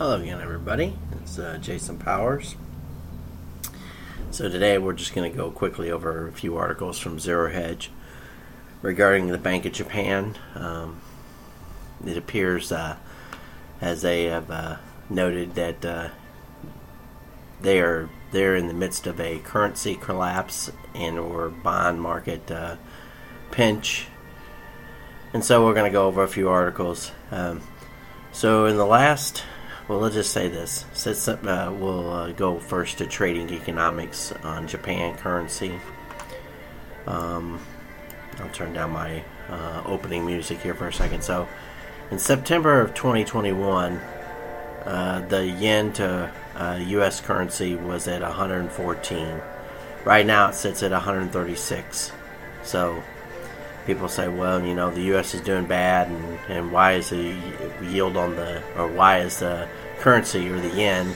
Hello again, everybody. It's uh, Jason Powers. So today we're just going to go quickly over a few articles from Zero Hedge regarding the Bank of Japan. Um, it appears, uh, as they have uh, noted, that uh, they are they're in the midst of a currency collapse and or bond market uh, pinch. And so we're going to go over a few articles. Um, so in the last well, let's just say this. Since uh, we'll uh, go first to trading economics on Japan currency. Um, I'll turn down my uh, opening music here for a second. So, in September of 2021, uh, the yen to U.S. Uh, currency was at 114. Right now, it sits at 136. So, people say, well, you know, the U.S. is doing bad, and, and why is the yield on the, or why is the currency or the yen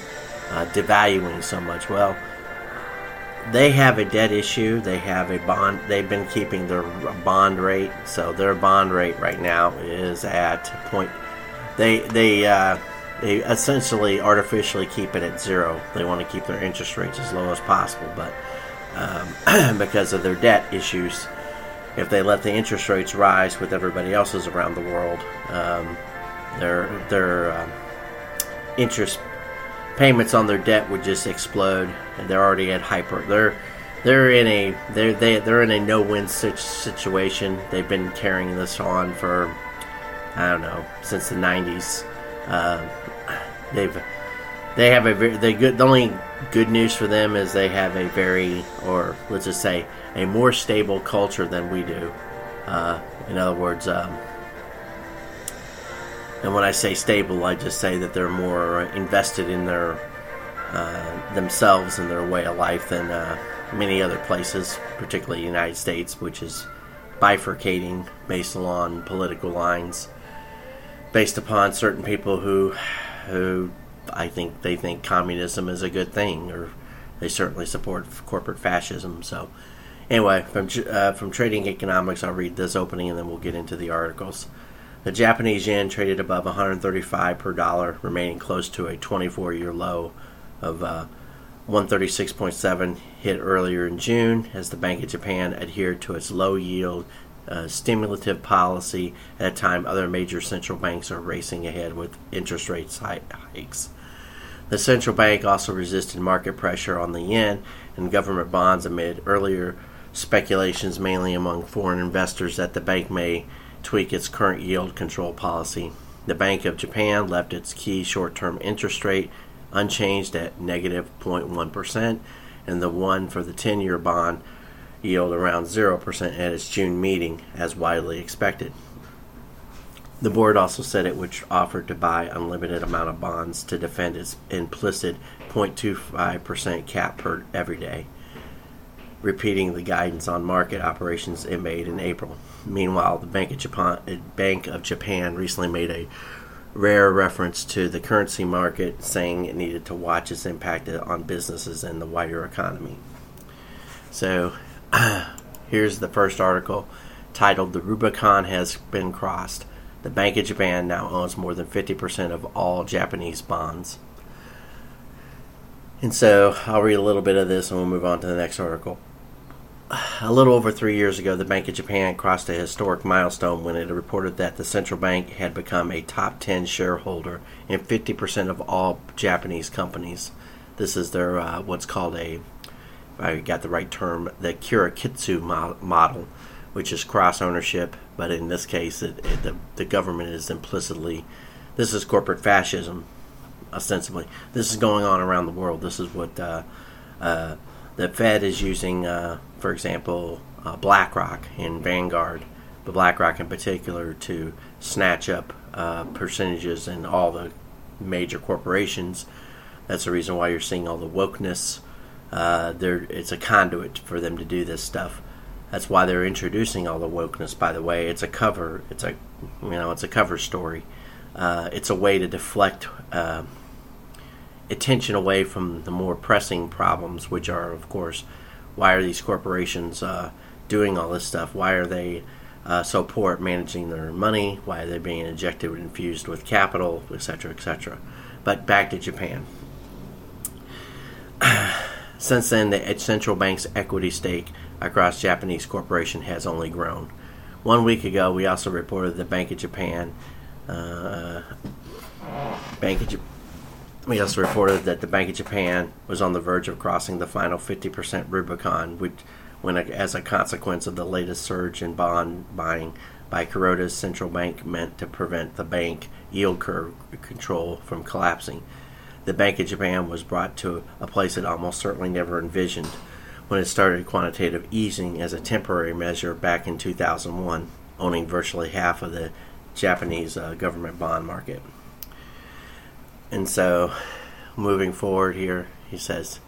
uh, devaluing so much? Well, they have a debt issue. They have a bond. They've been keeping their bond rate, so their bond rate right now is at point. They they uh, they essentially artificially keep it at zero. They want to keep their interest rates as low as possible, but um, because of their debt issues, if they let the interest rates rise with everybody else's around the world, um, their their uh, interest payments on their debt would just explode, and they're already at hyper. They're they're in a they're they, they're in a no win situation. They've been carrying this on for I don't know since the '90s. Uh, they've they have a very they good. The only good news for them is they have a very or let's just say a more stable culture than we do. Uh, in other words. Um, and when I say stable, I just say that they're more invested in their uh, themselves and their way of life than uh, many other places, particularly the United States, which is bifurcating based on political lines, based upon certain people who, who I think they think communism is a good thing, or they certainly support corporate fascism. So, anyway, from uh, from trading economics, I'll read this opening and then we'll get into the articles. The Japanese yen traded above 135 per dollar, remaining close to a 24 year low of uh, 136.7 hit earlier in June as the Bank of Japan adhered to its low yield uh, stimulative policy at a time other major central banks are racing ahead with interest rate hikes. The central bank also resisted market pressure on the yen and government bonds amid earlier speculations, mainly among foreign investors, that the bank may tweak its current yield control policy. The Bank of Japan left its key short term interest rate unchanged at negative 0.1, and the one for the 10 year bond yield around 0% at its June meeting, as widely expected. The board also said it would offer to buy unlimited amount of bonds to defend its implicit 0.25% cap per every day, repeating the guidance on market operations it made in April. Meanwhile, the Bank of Japan, Bank of Japan recently made a rare reference to the currency market, saying it needed to watch its impact on businesses and the wider economy. So, here's the first article titled The Rubicon Has Been Crossed. The Bank of Japan now owns more than 50% of all Japanese bonds. And so I'll read a little bit of this and we'll move on to the next article a little over three years ago, the Bank of Japan crossed a historic milestone when it reported that the central bank had become a top 10 shareholder in 50% of all Japanese companies. This is their uh, what's called a, if I got the right term, the Kikuritsu model, which is cross ownership, but in this case, it, it, the, the government is implicitly, this is corporate fascism, ostensibly. This is going on around the world. This is what uh, uh, the Fed is using, uh, for example, uh, BlackRock and Vanguard, but BlackRock in particular, to snatch up uh, percentages in all the major corporations. That's the reason why you're seeing all the wokeness. Uh, it's a conduit for them to do this stuff. That's why they're introducing all the wokeness. By the way, it's a cover. It's a you know it's a cover story. Uh, it's a way to deflect uh, attention away from the more pressing problems, which are, of course, why are these corporations uh, doing all this stuff? Why are they uh, so poor at managing their money? Why are they being injected and infused with capital, etc., etc.? but back to Japan. Since then, the central bank's equity stake across Japanese corporation has only grown. One week ago, we also reported the Bank of Japan. Uh, Bank of Japan. We also reported that the Bank of Japan was on the verge of crossing the final 50% Rubicon, which, when as a consequence of the latest surge in bond buying by Kuroda's central bank, meant to prevent the bank yield curve control from collapsing. The Bank of Japan was brought to a place it almost certainly never envisioned when it started quantitative easing as a temporary measure back in 2001, owning virtually half of the Japanese uh, government bond market. And so, moving forward here, he says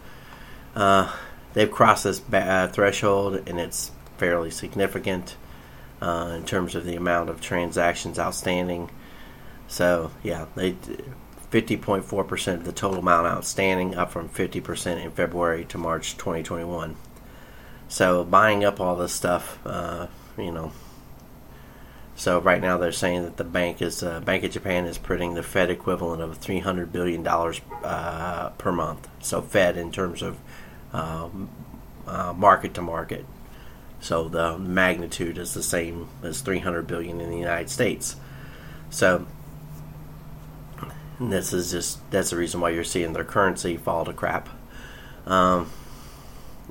uh, they've crossed this ba- uh, threshold, and it's fairly significant uh, in terms of the amount of transactions outstanding. So, yeah, they 50.4% of the total amount outstanding, up from 50% in February to March 2021. So, buying up all this stuff, uh, you know, so right now they're saying that the bank is uh, Bank of Japan is printing the Fed equivalent of 300 billion dollars uh, per month. So Fed in terms of um, uh, market to market. So the magnitude is the same as 300 billion in the United States. So this is just that's the reason why you're seeing their currency fall to crap. Um,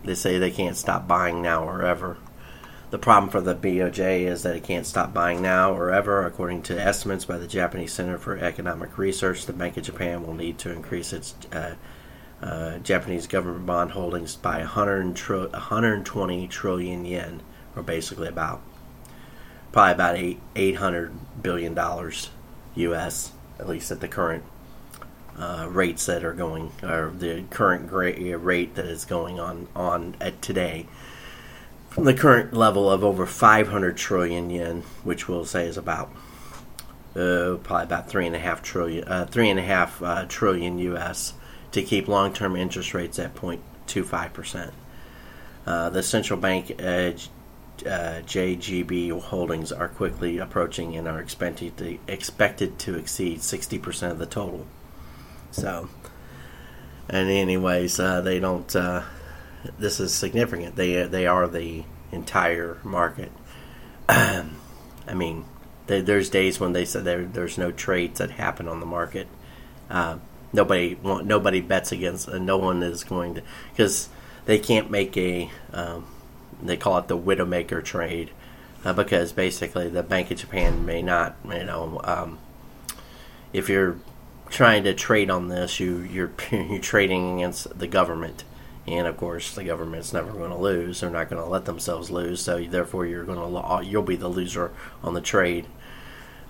they say they can't stop buying now or ever. The problem for the BOJ is that it can't stop buying now or ever. According to estimates by the Japanese Center for Economic Research, the Bank of Japan will need to increase its uh, uh, Japanese government bond holdings by 100 tri- 120 trillion yen, or basically about probably about eight 800 billion dollars U.S. At least at the current uh, rates that are going, or the current rate that is going on on at today the current level of over 500 trillion yen, which we'll say is about uh, probably about three and a half trillion, uh, three and a half uh, trillion U.S. to keep long-term interest rates at 0.25 percent. Uh, the central bank uh, uh, JGB holdings are quickly approaching and are expected to, expected to exceed 60 percent of the total. So, and anyways, they don't this is significant. They they are the entire market. I mean, they, there's days when they said there, there's no trades that happen on the market. Uh, nobody nobody bets against, and no one is going to because they can't make a um, they call it the widowmaker trade uh, because basically the Bank of Japan may not you know um, if you're trying to trade on this you you're you're trading against the government and of course the government's never going to lose. They're not going to let themselves lose. So therefore you're going to you'll be the loser on the trade.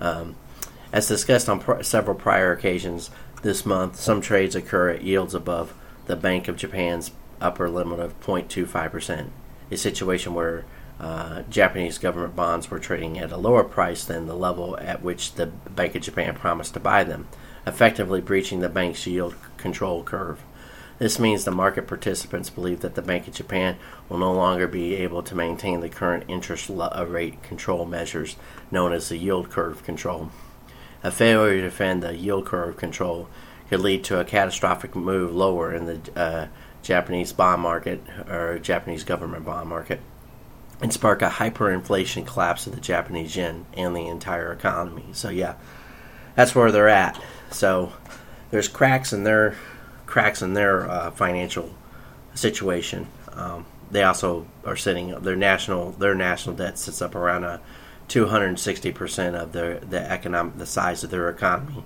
Um, as discussed on pr- several prior occasions this month some trades occur at yields above the bank of japan's upper limit of 0.25% a situation where uh, Japanese government bonds were trading at a lower price than the level at which the Bank of Japan promised to buy them, effectively breaching the bank's yield control curve. This means the market participants believe that the Bank of Japan will no longer be able to maintain the current interest uh, rate control measures known as the yield curve control. A failure to defend the yield curve control could lead to a catastrophic move lower in the uh, Japanese bond market or Japanese government bond market and spark a hyperinflation collapse of the Japanese yen and the entire economy. So, yeah, that's where they're at. So, there's cracks in their cracks in their uh, financial situation. Um, they also are sitting their national their national debt sits up around a 260 percent of their the economic the size of their economy.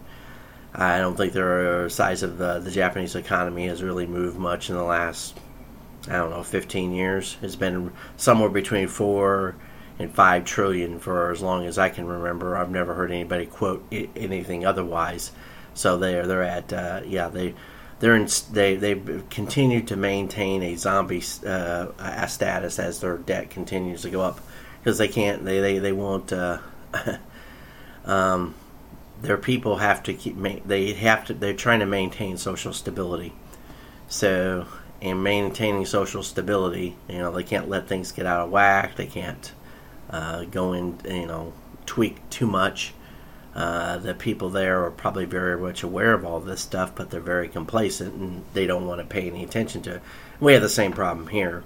I don't think their size of the, the Japanese economy has really moved much in the last I don't know 15 years. It's been somewhere between four and five trillion for as long as I can remember. I've never heard anybody quote anything otherwise. So they're they're at uh, yeah they they're in, they they continue to maintain a zombie uh, status as their debt continues to go up because they can't they they they won't. Uh, um, their people have to keep they have to they're trying to maintain social stability. So in maintaining social stability, you know they can't let things get out of whack. They can't uh, go in you know tweak too much Uh, the people there are probably very much aware of all this stuff, but they're very complacent and they don't want to pay any attention to it. We have the same problem here.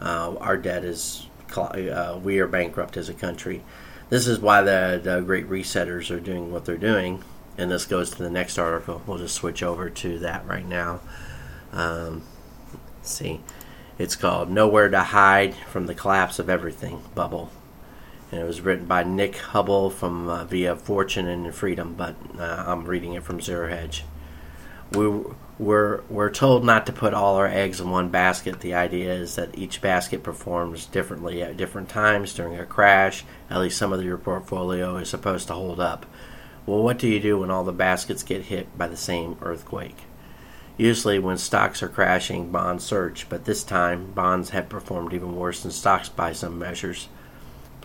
Uh, our debt is, uh, we are bankrupt as a country. This is why the, the great resetters are doing what they're doing. And this goes to the next article. We'll just switch over to that right now. Um, see, it's called Nowhere to Hide from the Collapse of Everything Bubble and it was written by Nick Hubble from uh, via Fortune and Freedom, but uh, I'm reading it from Zero Hedge. We we're we're told not to put all our eggs in one basket. The idea is that each basket performs differently at different times during a crash. At least some of your portfolio is supposed to hold up. Well, what do you do when all the baskets get hit by the same earthquake? Usually, when stocks are crashing, bonds surge, but this time bonds have performed even worse than stocks by some measures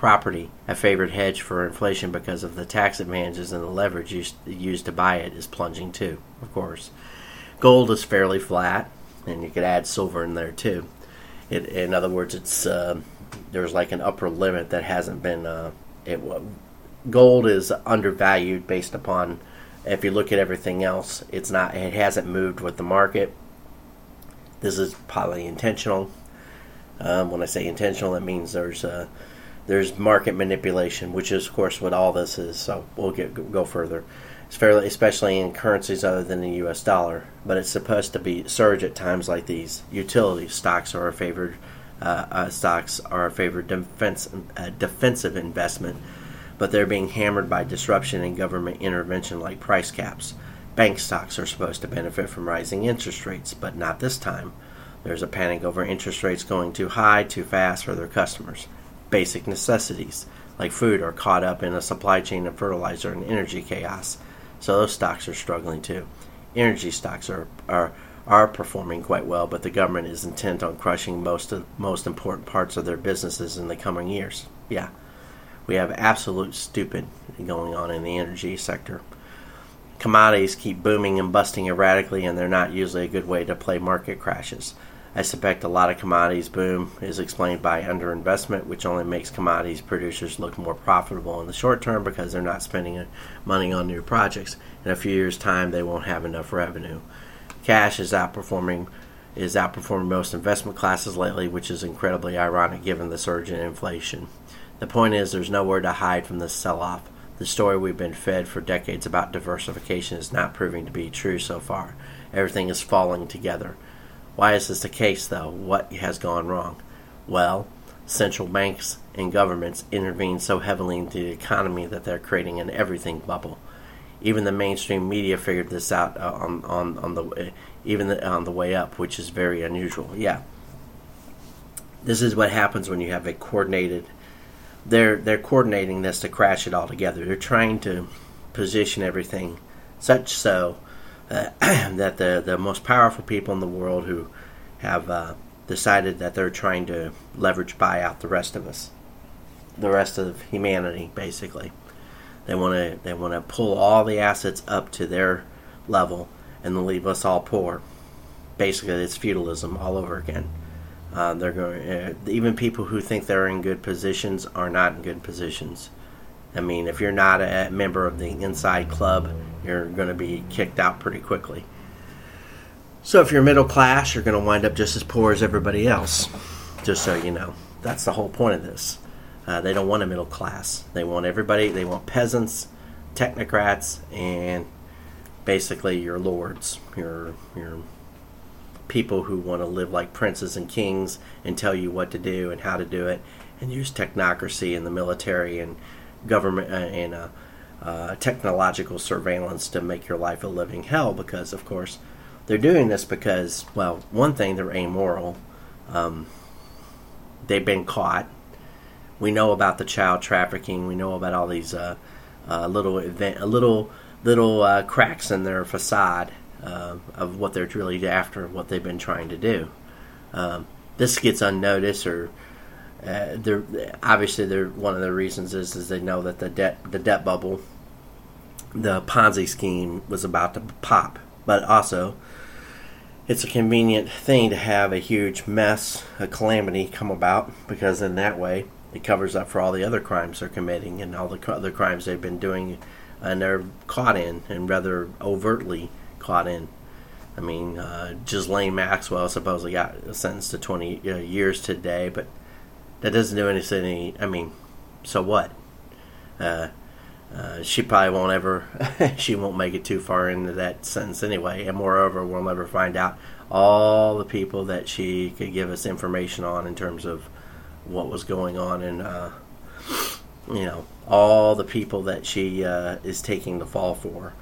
property, a favorite hedge for inflation because of the tax advantages and the leverage used, to buy it, is plunging too, of course. Gold is fairly flat, and you could add silver in there too. It, in other words, it's uh, there's like an upper limit that hasn't been. Uh, it, gold is undervalued based upon if you look at everything else. It's not. It hasn't moved with the market. This is probably intentional. Um, when I say intentional, it means there's a there's market manipulation, which is, of course, what all this is. So we'll get go further. It's fairly, especially in currencies other than the U.S. dollar, but it's supposed to be surge at times like these. Utility stocks are a favored uh, uh, stocks are a favored defense uh, defensive investment, but they're being hammered by disruption and government intervention like price caps. Bank stocks are supposed to benefit from rising interest rates, but not this time. There's a panic over interest rates going too high, too fast for their customers basic necessities like food are caught up in a supply chain of fertilizer and energy chaos. So those stocks are struggling too. Energy stocks are, are are performing quite well, but the government is intent on crushing most of most important parts of their businesses in the coming years. Yeah. We have absolute stupid going on in the energy sector. Commodities keep booming and busting erratically, and they're not usually a good way to play market crashes. I suspect a lot of commodities boom is explained by underinvestment, which only makes commodities producers look more profitable in the short term because they're not spending money on new projects. In a few years' time, they won't have enough revenue. Cash is outperforming is outperforming most investment classes lately, which is incredibly ironic given the surge in inflation. The point is, there's nowhere to hide from this sell-off. The story we've been fed for decades about diversification is not proving to be true so far. Everything is falling together. Why is this the case, though? What has gone wrong? Well, central banks and governments intervene so heavily into the economy that they're creating an everything bubble. Even the mainstream media figured this out uh, on, on, on the even the, on the way up, which is very unusual. Yeah, this is what happens when you have a coordinated. They're they're coordinating this to crash it all together. They're trying to position everything such so uh, that the the most powerful people in the world who have uh, decided that they're trying to leverage buy out the rest of us, the rest of humanity, basically. They want to they want to pull all the assets up to their level and leave us all poor. Basically, it's feudalism all over again. Uh, they're going uh, even people who think they're in good positions are not in good positions. I mean, if you're not a member of the inside club, you're going to be kicked out pretty quickly. So if you're middle class, you're going to wind up just as poor as everybody else. Just so you know, that's the whole point of this. Uh, they don't want a middle class. They want everybody. They want peasants, technocrats, and basically your lords, your your people who want to live like princes and kings and tell you what to do and how to do it, and use technocracy and the military and government uh, and uh, uh, technological surveillance to make your life a living hell because, of course, they're doing this because, well, one thing, they're amoral. Um, they've been caught. We know about the child trafficking. We know about all these uh, uh, little event, little little uh, cracks in their facade of what they're really after, what they've been trying to do. Um, this gets unnoticed or uh, they're obviously they're one of the reasons is is they know that the debt the debt bubble, the Ponzi scheme was about to pop, but also it's a convenient thing to have a huge mess, a calamity come about because in that way it covers up for all the other crimes they're committing and all the other crimes they've been doing and they're caught in, and rather overtly caught in. I mean, uh, Ghislaine Maxwell supposedly got sentenced to 20 uh, years today, but that doesn't do anything. I mean, so what? Uh, uh, she probably won't ever, she won't make it too far into that sentence anyway. And moreover, we'll never find out all the people that she could give us information on in terms of what was going on and, uh, you know, all the people that she uh, is taking the fall for.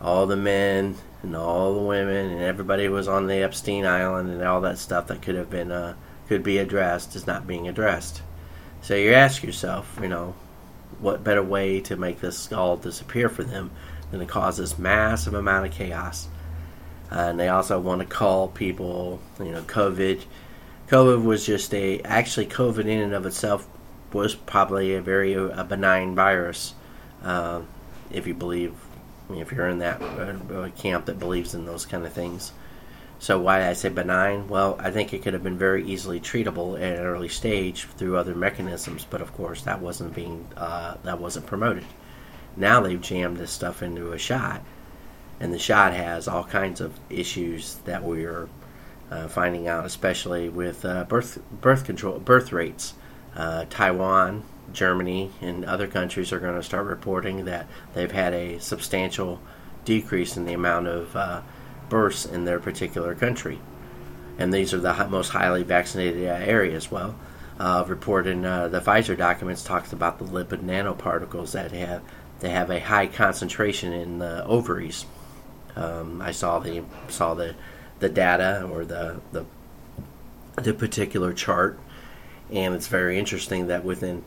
All the men and all the women and everybody who was on the Epstein Island and all that stuff that could have been, uh, could be addressed is not being addressed. So you ask yourself, you know, what better way to make this all disappear for them than to cause this massive amount of chaos? Uh, and they also want to call people, you know, COVID. COVID was just a actually COVID in and of itself was probably a very a benign virus, uh, if you believe, if you're in that uh, camp that believes in those kind of things. So why did I say benign? Well, I think it could have been very easily treatable at an early stage through other mechanisms, but of course that wasn't being uh, that wasn't promoted. Now they've jammed this stuff into a shot, and the shot has all kinds of issues that we're uh, finding out, especially with uh, birth birth control birth rates. Uh, Taiwan, Germany, and other countries are going to start reporting that they've had a substantial decrease in the amount of uh, births in their particular country. And these are the most highly vaccinated areas. Well, uh, report in uh, the Pfizer documents talks about the lipid nanoparticles that have they have a high concentration in the ovaries. Um, I saw the saw the the data or the the the particular chart, and it's very interesting that within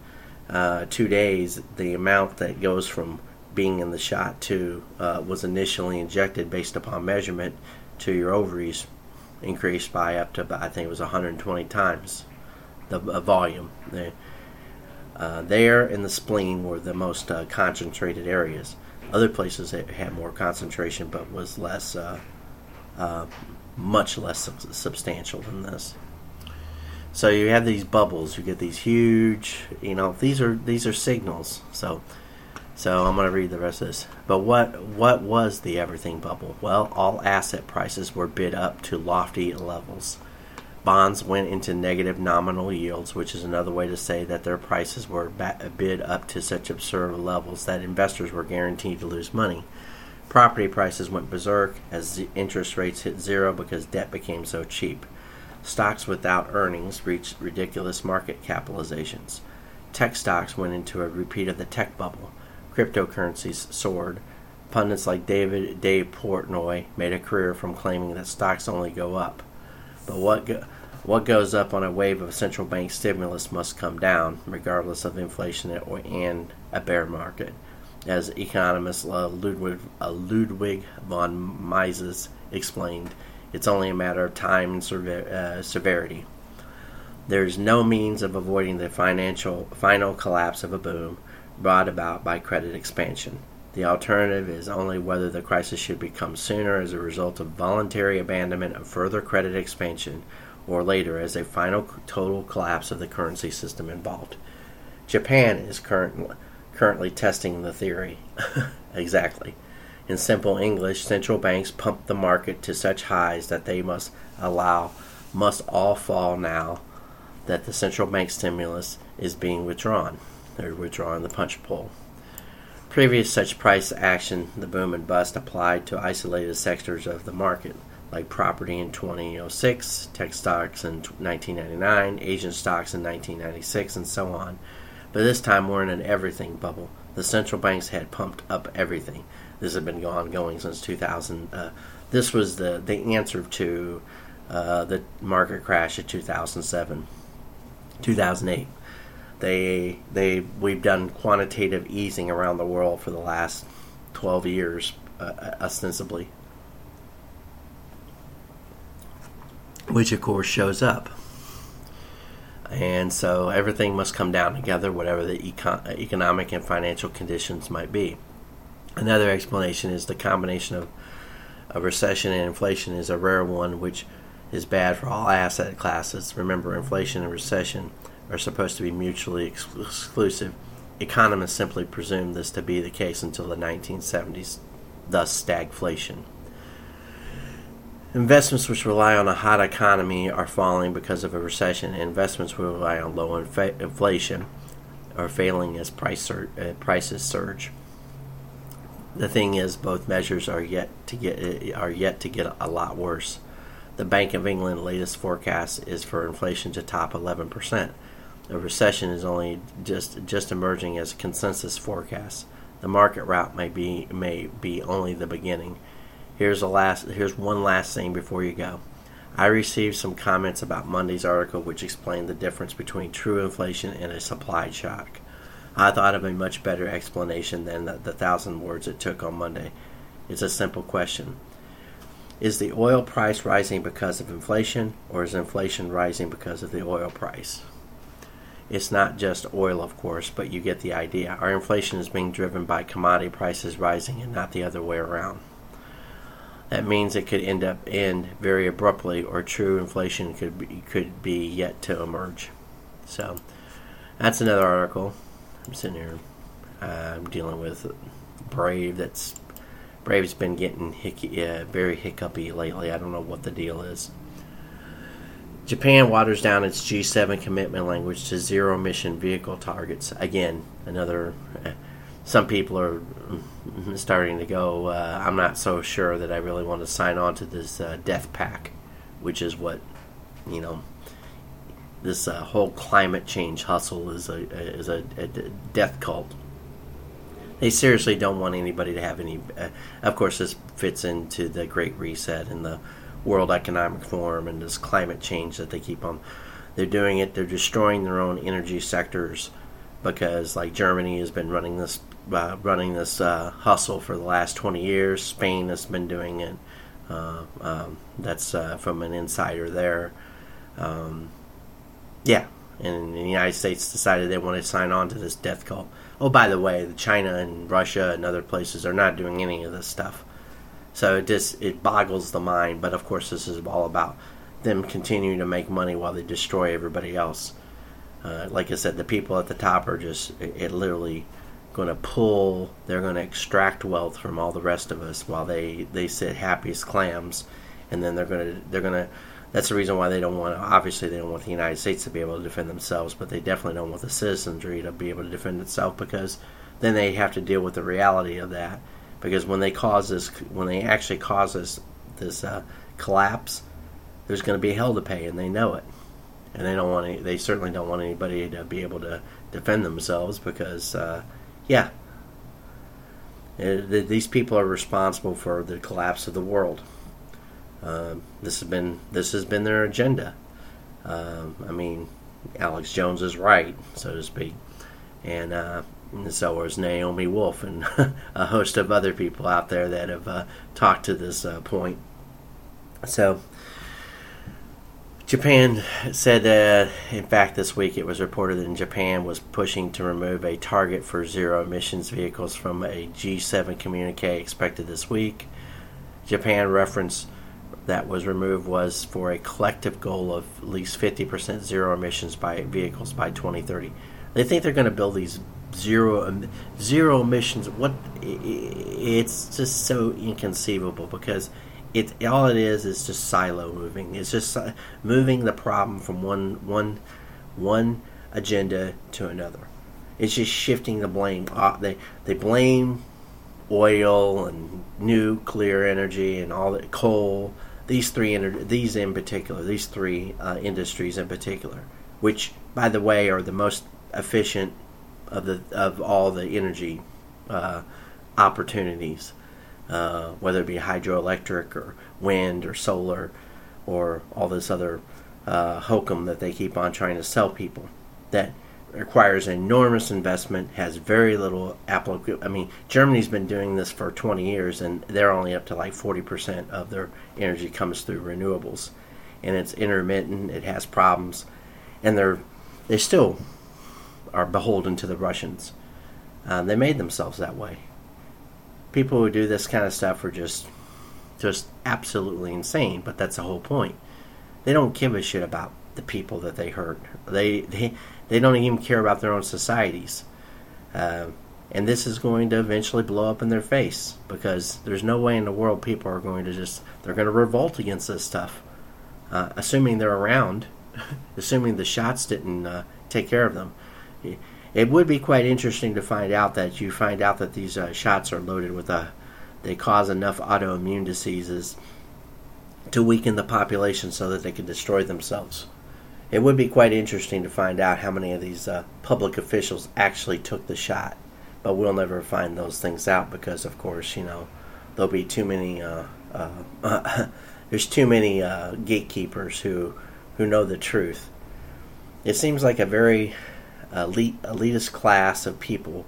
uh, two days, the amount that goes from being in the shot to uh, was initially injected based upon measurement to your ovaries increased by up to I think it was 120 times the uh, volume. Uh, there and the spleen were the most uh, concentrated areas. Other places had more concentration, but was less, uh, uh, much less substantial than this. So you have these bubbles. You get these huge, you know, these are these are signals. So so I'm going to read the rest of this. But what what was the everything bubble? Well, all asset prices were bid up to lofty levels. Bonds went into negative nominal yields, which is another way to say that their prices were bid up to such absurd levels that investors were guaranteed to lose money. Property prices went berserk as interest rates hit zero because debt became so cheap. Stocks without earnings reached ridiculous market capitalizations. Tech stocks went into a repeat of the tech bubble cryptocurrencies soared. Pundits like David Dave Portnoy made a career from claiming that stocks only go up. But what go, what goes up on a wave of central bank stimulus must come down, regardless of inflation or, and a bear market. As economist uh, Ludwig, uh, Ludwig von Mises explained, it's only a matter of time and sever- uh, severity. There is no means of avoiding the financial final collapse of a boom, brought about by credit expansion. The alternative is only whether the crisis should become sooner as a result of voluntary abandonment of further credit expansion or later as a final total collapse of the currency system involved. Japan is current, currently testing the theory. exactly. In simple English, central banks pump the market to such highs that they must allow must all fall now that the central bank stimulus is being withdrawn. They're withdrawing the punch pull. Previous such price action, the boom and bust, applied to isolated sectors of the market, like property in 2006, tech stocks in 1999, Asian stocks in 1996, and so on. But this time we're in an everything bubble. The central banks had pumped up everything. This had been ongoing since 2000. Uh, this was the, the answer to uh, the market crash of 2007, 2008 they they we've done quantitative easing around the world for the last 12 years uh, ostensibly. Which of course shows up. And so everything must come down together whatever the econ- economic and financial conditions might be. Another explanation is the combination of a recession and inflation is a rare one which is bad for all asset classes. Remember inflation and recession are supposed to be mutually exclusive. economists simply presumed this to be the case until the 1970s, thus stagflation. Investments which rely on a hot economy are falling because of a recession. and Investments which rely on low inf- inflation are failing as price sur- uh, prices surge. The thing is, both measures are yet to get uh, are yet to get a lot worse. The Bank of England latest forecast is for inflation to top 11 percent. A recession is only just just emerging as consensus forecast. The market rout may be may be only the beginning. Here's a last here's one last thing before you go. I received some comments about Monday's article which explained the difference between true inflation and a supply shock. I thought of a much better explanation than the, the thousand words it took on Monday. It's a simple question. Is the oil price rising because of inflation, or is inflation rising because of the oil price? It's not just oil, of course, but you get the idea. Our inflation is being driven by commodity prices rising and not the other way around. That means it could end up end very abruptly, or true inflation could be, could be yet to emerge. So that's another article. I'm sitting here. I'm dealing with Brave. That's Brave's been getting hickey, uh, very hiccupy lately. I don't know what the deal is. Japan waters down its G7 commitment language to zero emission vehicle targets. Again, another. Uh, some people are mm, starting to go. Uh, I'm not so sure that I really want to sign on to this uh, death pack, which is what you know this uh, whole climate change hustle is a is a, a, death cult. They seriously don't want anybody to have any. Uh, of course, this fits into the Great Reset and the World Economic Forum and this climate change that they keep on. They're doing it. They're destroying their own energy sectors because, like Germany has been running this uh, running this uh, hustle for the last 20 years. Spain has been doing it. Uh, um, that's uh, from an insider there. Um, yeah, and the United States decided they want to sign on to this death cult. Oh, by the way, China and Russia and other places are not doing any of this stuff. So it just it boggles the mind. But of course, this is all about them continuing to make money while they destroy everybody else. Uh, like I said, the people at the top are just it, it literally going to pull. They're going to extract wealth from all the rest of us while they they sit happy as clams, and then they're going to they're going to that's the reason why they don't want to. Obviously, they don't want the United States to be able to defend themselves, but they definitely don't want the citizenry to be able to defend itself because then they have to deal with the reality of that. Because when they cause this, when they actually cause this this uh, collapse, there's going to be hell to pay, and they know it. And they don't want. Any, they certainly don't want anybody to be able to defend themselves because, uh, yeah, it, uh, these people are responsible for the collapse of the world. Um, this has been this has been their agenda. Um, I mean, Alex Jones is right, so to speak, and, uh, and so is Naomi Wolf and a host of other people out there that have uh, talked to this uh, point. So. Japan said, uh, in fact, this week it was reported that Japan was pushing to remove a target for zero emissions vehicles from a G7 communique expected this week. Japan referenced that was removed was for a collective goal of at least 50% zero emissions by vehicles by 2030. They think they're going to build these zero zero emissions. What it's just so inconceivable because it all it is is just silo moving. It's just moving the problem from one one one agenda to another. It's just shifting the blame. Uh, they they blame oil and nuclear energy and all that coal these three these in particular, these three uh, industries in particular, which by the way are the most efficient of the of all the energy uh, opportunities, uh, whether it be hydroelectric or wind or solar or all this other uh, hokum that they keep on trying to sell people that requires enormous investment, has very little application. I mean, Germany's been doing this for 20 years, and they're only up to like 40% of their energy comes through renewables, and it's intermittent. It has problems, and they're they still are beholden to the Russians. Uh, they made themselves that way. People who do this kind of stuff are just just absolutely insane. But that's the whole point. They don't give a shit about the people that they hurt. They they they don't even care about their own societies. Uh, and this is going to eventually blow up in their face because there's no way in the world people are going to just they're going to revolt against this stuff uh, assuming they're around assuming the shots didn't uh, take care of them it would be quite interesting to find out that you find out that these uh, shots are loaded with a uh, they cause enough autoimmune diseases to weaken the population so that they can destroy themselves it would be quite interesting to find out how many of these uh, public officials actually took the shot but we'll never find those things out because, of course, you know, there'll be too many. Uh, uh, there's too many uh, gatekeepers who who know the truth. It seems like a very elite elitist class of people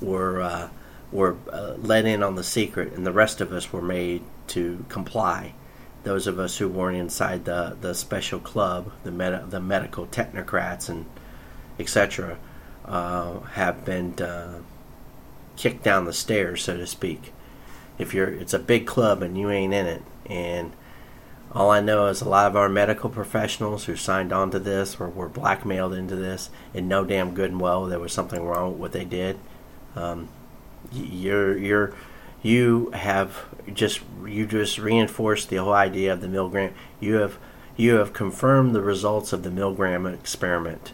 were uh, were uh, let in on the secret, and the rest of us were made to comply. Those of us who weren't inside the, the special club, the med- the medical technocrats and etc., uh, have been uh, kicked down the stairs, so to speak. If you're, it's a big club and you ain't in it, and all I know is a lot of our medical professionals who signed on to this or were blackmailed into this, and know damn good and well there was something wrong with what they did. Um, you're you're you have just you just reinforced the whole idea of the Milgram. You have you have confirmed the results of the Milgram experiment.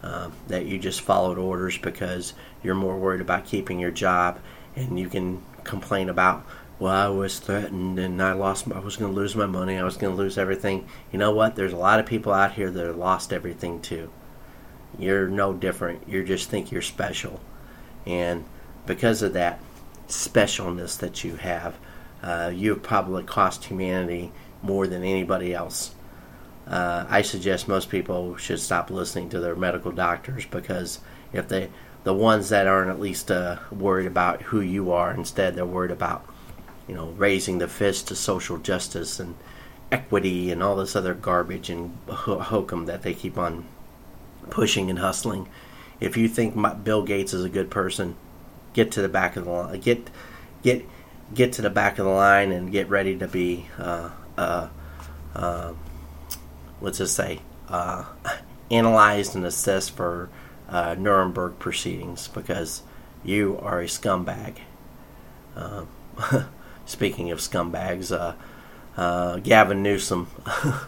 Um, that you just followed orders because you're more worried about keeping your job and you can complain about well i was threatened and i lost i was going to lose my money i was going to lose everything. You know what? There's a lot of people out here that have lost everything too. You're no different. You just think you're special. And because of that specialness that you have uh, you've probably cost humanity more than anybody else. Uh, I suggest most people should stop listening to their medical doctors because if they, the ones that aren't at least uh, worried about who you are, instead they're worried about, you know, raising the fist to social justice and equity and all this other garbage and hokum that they keep on pushing and hustling. If you think Bill Gates is a good person, get to the back of the line. Get get get to the back of the line and get ready to be uh, uh, uh, let's just say, uh, analyzed and assessed for uh, Nuremberg proceedings because you are a scumbag. Speaking of scumbags, uh, uh, Gavin Newsom.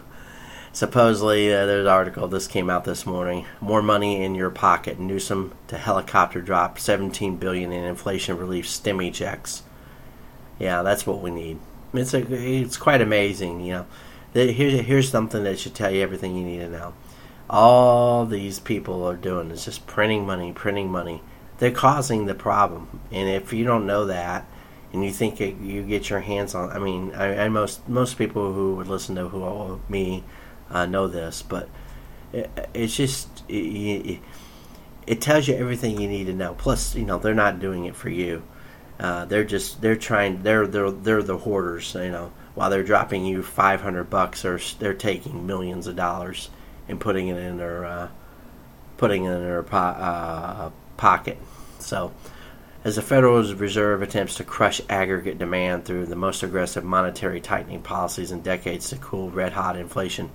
Supposedly, uh, there's an article. This came out this morning. More money in your pocket. Newsom to helicopter drop 17 billion in inflation relief stimmy checks. Yeah, that's what we need. It's a, it's quite amazing, you know here's here's something that should tell you everything you need to know. All these people are doing is just printing money, printing money. They're causing the problem, and if you don't know that, and you think it, you get your hands on, I mean, I, I, most most people who would listen to who me uh, know this, but it, it's just it, it tells you everything you need to know. Plus, you know, they're not doing it for you. Uh, they're just they're trying. They're they're they're the hoarders. You know while they're dropping you 500 bucks or they're taking millions of dollars and putting it in their uh, putting it in their po- uh, pocket so as the Federal Reserve attempts to crush aggregate demand through the most aggressive monetary tightening policies in decades to cool red hot inflation,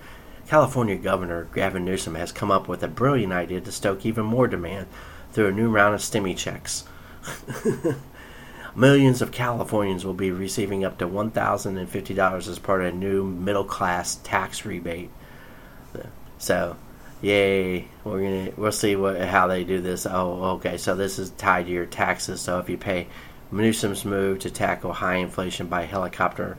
California Governor Gavin Newsom has come up with a brilliant idea to stoke even more demand through a new round of stimmy checks. Millions of Californians will be receiving up to $1,050 as part of a new middle class tax rebate. So, yay! We're gonna we'll see what how they do this. Oh, okay. So this is tied to your taxes. So if you pay Newsom's move to tackle high inflation by helicopter,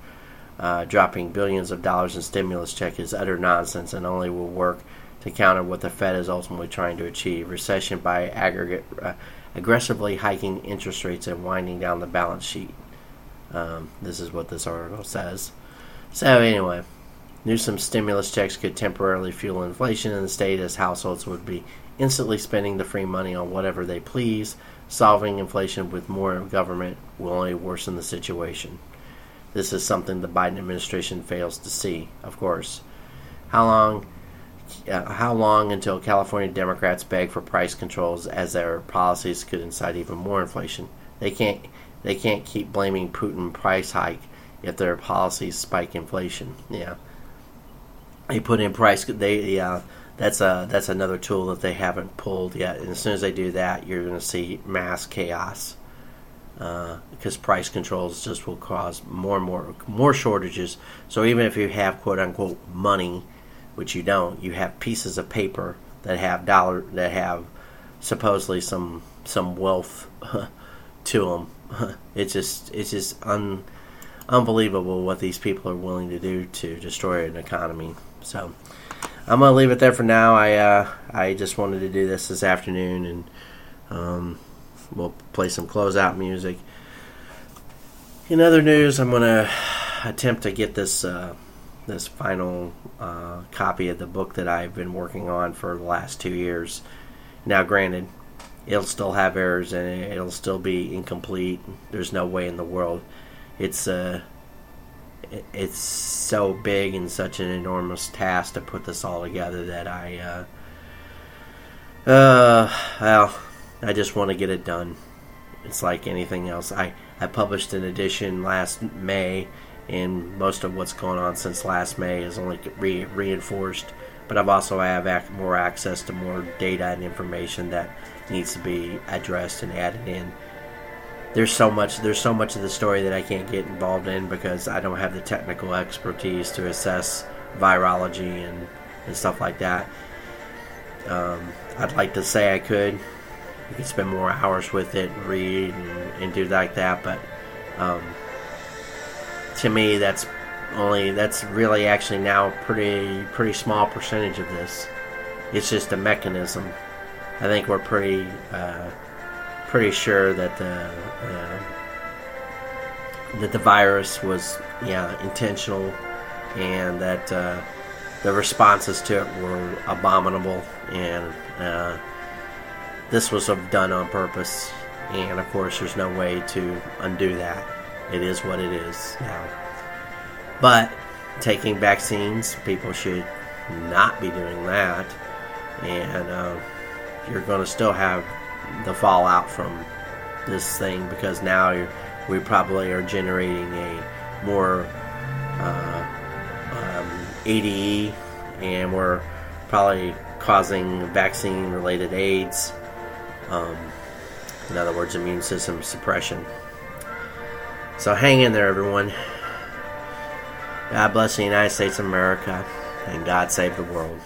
uh, dropping billions of dollars in stimulus check is utter nonsense and only will work to counter what the Fed is ultimately trying to achieve: recession by aggregate. Uh, aggressively hiking interest rates and winding down the balance sheet. Um, this is what this article says. So, anyway, Newsom's stimulus checks could temporarily fuel inflation in the state as households would be instantly spending the free money on whatever they please. Solving inflation with more government will only worsen the situation. This is something the Biden administration fails to see, of course. How long uh, how long until California Democrats beg for price controls as their policies could incite even more inflation? They can't they can't keep blaming Putin price hike if their policies spike inflation. Yeah, they put in price they that's a that's another tool that they haven't pulled yet. And as soon as they do that, you're going to see mass chaos uh, because price controls just will cause more and more more shortages. So even if you have quote unquote money, which you don't, you have pieces of paper that have dollar that have supposedly some some wealth to them. It's just it's just un, unbelievable what these people are willing to do to destroy an economy. So I'm gonna leave it there for now. I uh, I just wanted to do this this afternoon, and um, we'll play some closeout music. In other news, I'm gonna attempt to get this uh, this final uh, copy of the book that I've been working on for the last two years. Now, granted, it'll still have errors and it. It'll still be incomplete. There's no way in the world. It's uh, it's so big and such an enormous task to put this all together that I, uh, uh, well, I just want to get it done. It's like anything else. I, I published an edition last May, and most of what's going on since last May is only re- reinforced. But I've also have ac- more access to more data and information that needs to be addressed and added in there's so much there's so much of the story that I can't get involved in because I don't have the technical expertise to assess virology and, and stuff like that. Um, I'd like to say I could. You could spend more hours with it, and read, and, and do like that, but um, to me, that's only that's really actually now pretty pretty small percentage of this. It's just a mechanism. I think we're pretty. Uh, pretty sure that the uh, that the virus was yeah intentional, and that uh, the responses to it were abominable, and uh, this was done on purpose. And of course, there's no way to undo that. It is what it is now. But taking vaccines, people should not be doing that, and uh, you're going to still have the fallout from this thing because now we probably are generating a more uh, um, ADE and we're probably causing vaccine related AIDS. Um, in other words, immune system suppression. So hang in there, everyone. God bless the United States of America, and God save the world.